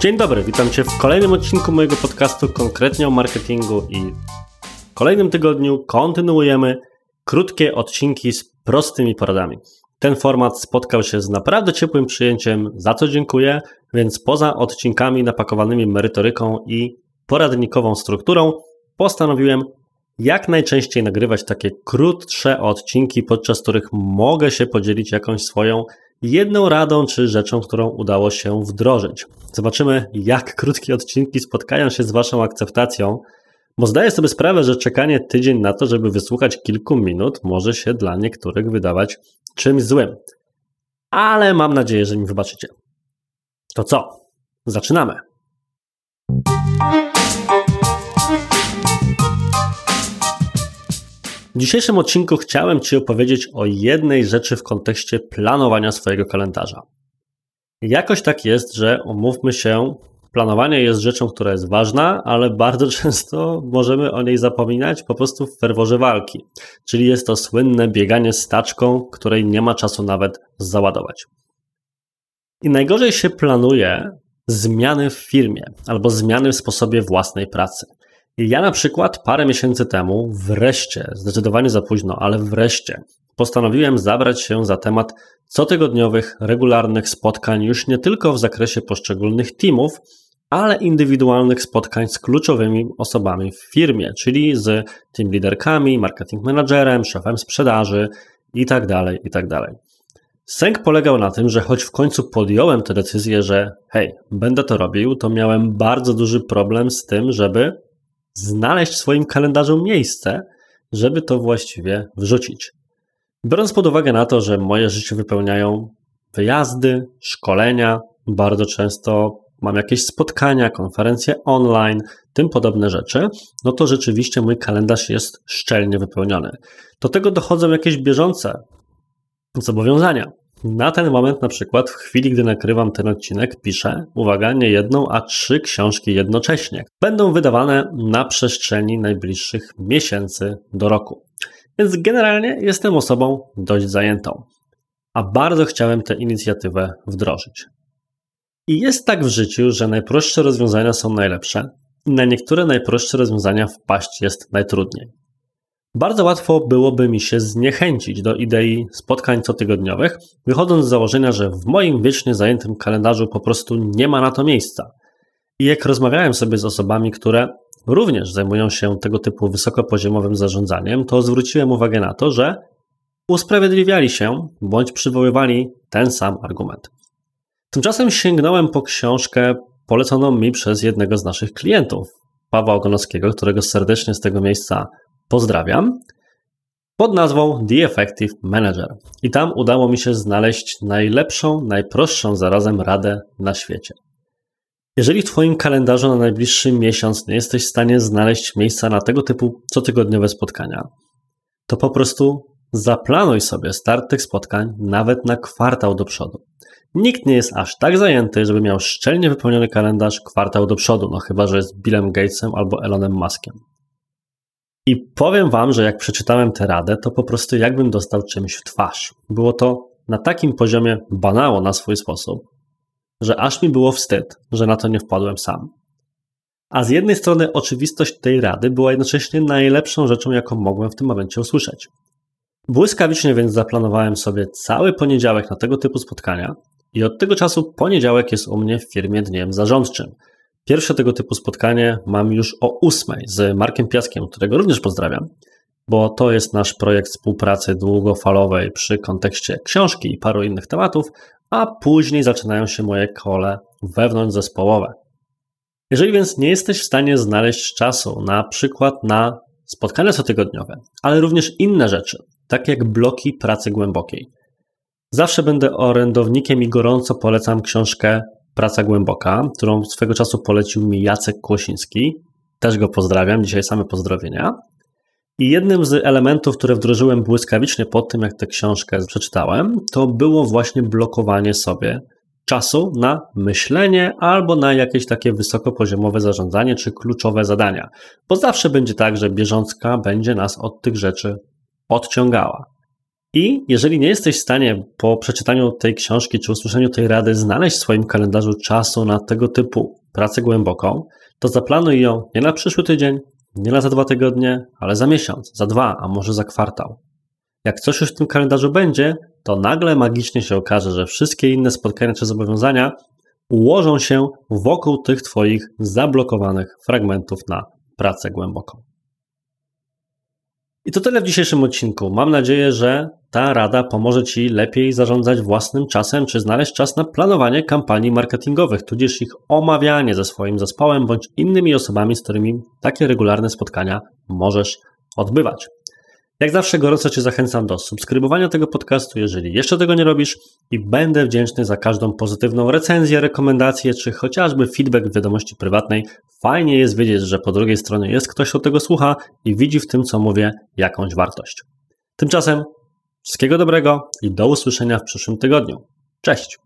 Dzień dobry, witam Cię w kolejnym odcinku mojego podcastu konkretnie o marketingu i w kolejnym tygodniu kontynuujemy krótkie odcinki z prostymi poradami. Ten format spotkał się z naprawdę ciepłym przyjęciem, za co dziękuję, więc poza odcinkami napakowanymi merytoryką i poradnikową strukturą, postanowiłem jak najczęściej nagrywać takie krótsze odcinki, podczas których mogę się podzielić jakąś swoją jedną radą czy rzeczą, którą udało się wdrożyć. Zobaczymy, jak krótkie odcinki spotkają się z Waszą akceptacją, bo zdaję sobie sprawę, że czekanie tydzień na to, żeby wysłuchać kilku minut, może się dla niektórych wydawać czymś złym. Ale mam nadzieję, że mi wybaczycie. To co? Zaczynamy. W dzisiejszym odcinku chciałem Ci opowiedzieć o jednej rzeczy w kontekście planowania swojego kalendarza. Jakoś tak jest, że umówmy się, planowanie jest rzeczą, która jest ważna, ale bardzo często możemy o niej zapominać po prostu w ferworze walki. Czyli jest to słynne bieganie z taczką, której nie ma czasu nawet załadować. I najgorzej się planuje zmiany w firmie albo zmiany w sposobie własnej pracy. Ja na przykład parę miesięcy temu, wreszcie, zdecydowanie za późno, ale wreszcie, postanowiłem zabrać się za temat cotygodniowych, regularnych spotkań już nie tylko w zakresie poszczególnych teamów, ale indywidualnych spotkań z kluczowymi osobami w firmie, czyli z team liderkami, marketing managerem, szefem sprzedaży itd., tak itd. Tak Sęk polegał na tym, że choć w końcu podjąłem tę decyzję, że hej, będę to robił, to miałem bardzo duży problem z tym, żeby znaleźć w swoim kalendarzu miejsce, żeby to właściwie wrzucić. Biorąc pod uwagę na to, że moje życie wypełniają wyjazdy, szkolenia, bardzo często mam jakieś spotkania, konferencje online, tym podobne rzeczy, no to rzeczywiście mój kalendarz jest szczelnie wypełniony. Do tego dochodzą jakieś bieżące zobowiązania. Na ten moment, na przykład, w chwili, gdy nakrywam ten odcinek, piszę, uwaga, nie jedną, a trzy książki jednocześnie. Będą wydawane na przestrzeni najbliższych miesięcy do roku. Więc generalnie jestem osobą dość zajętą, a bardzo chciałem tę inicjatywę wdrożyć. I jest tak w życiu, że najprostsze rozwiązania są najlepsze, i na niektóre najprostsze rozwiązania wpaść jest najtrudniej. Bardzo łatwo byłoby mi się zniechęcić do idei spotkań cotygodniowych, wychodząc z założenia, że w moim wiecznie zajętym kalendarzu po prostu nie ma na to miejsca. I jak rozmawiałem sobie z osobami, które również zajmują się tego typu wysokopoziomowym zarządzaniem, to zwróciłem uwagę na to, że usprawiedliwiali się bądź przywoływali ten sam argument. Tymczasem sięgnąłem po książkę poleconą mi przez jednego z naszych klientów, Pawła Ogonowskiego, którego serdecznie z tego miejsca pozdrawiam, pod nazwą The Effective Manager. I tam udało mi się znaleźć najlepszą, najprostszą zarazem radę na świecie. Jeżeli w Twoim kalendarzu na najbliższy miesiąc nie jesteś w stanie znaleźć miejsca na tego typu cotygodniowe spotkania, to po prostu zaplanuj sobie start tych spotkań nawet na kwartał do przodu. Nikt nie jest aż tak zajęty, żeby miał szczelnie wypełniony kalendarz kwartał do przodu, no chyba, że jest Billem Gatesem albo Elonem Muskiem. I powiem Wam, że jak przeczytałem tę radę, to po prostu jakbym dostał czymś w twarz. Było to na takim poziomie banało na swój sposób, że aż mi było wstyd, że na to nie wpadłem sam. A z jednej strony oczywistość tej rady była jednocześnie najlepszą rzeczą, jaką mogłem w tym momencie usłyszeć. Błyskawicznie więc zaplanowałem sobie cały poniedziałek na tego typu spotkania i od tego czasu poniedziałek jest u mnie w firmie dniem zarządczym – Pierwsze tego typu spotkanie mam już o ósmej z Markiem Piaskiem, którego również pozdrawiam, bo to jest nasz projekt współpracy długofalowej przy kontekście książki i paru innych tematów, a później zaczynają się moje kole wewnątrzzespołowe. Jeżeli więc nie jesteś w stanie znaleźć czasu na przykład na spotkania cotygodniowe, ale również inne rzeczy, takie jak bloki pracy głębokiej, zawsze będę orędownikiem i gorąco polecam książkę Praca Głęboka, którą swego czasu polecił mi Jacek Kłosiński. Też go pozdrawiam, dzisiaj same pozdrowienia. I jednym z elementów, które wdrożyłem błyskawicznie po tym, jak tę książkę przeczytałem, to było właśnie blokowanie sobie czasu na myślenie albo na jakieś takie wysokopoziomowe zarządzanie czy kluczowe zadania, bo zawsze będzie tak, że bieżączka będzie nas od tych rzeczy odciągała. I jeżeli nie jesteś w stanie po przeczytaniu tej książki czy usłyszeniu tej rady znaleźć w swoim kalendarzu czasu na tego typu pracę głęboką, to zaplanuj ją nie na przyszły tydzień, nie na za dwa tygodnie, ale za miesiąc, za dwa, a może za kwartał. Jak coś już w tym kalendarzu będzie, to nagle magicznie się okaże, że wszystkie inne spotkania czy zobowiązania ułożą się wokół tych Twoich zablokowanych fragmentów na pracę głęboką. I to tyle w dzisiejszym odcinku. Mam nadzieję, że ta rada pomoże Ci lepiej zarządzać własnym czasem, czy znaleźć czas na planowanie kampanii marketingowych, tudzież ich omawianie ze swoim zespołem bądź innymi osobami, z którymi takie regularne spotkania możesz odbywać. Jak zawsze gorąco Cię zachęcam do subskrybowania tego podcastu, jeżeli jeszcze tego nie robisz i będę wdzięczny za każdą pozytywną recenzję, rekomendację, czy chociażby feedback w wiadomości prywatnej. Fajnie jest wiedzieć, że po drugiej stronie jest ktoś, kto tego słucha i widzi w tym, co mówię, jakąś wartość. Tymczasem wszystkiego dobrego i do usłyszenia w przyszłym tygodniu. Cześć!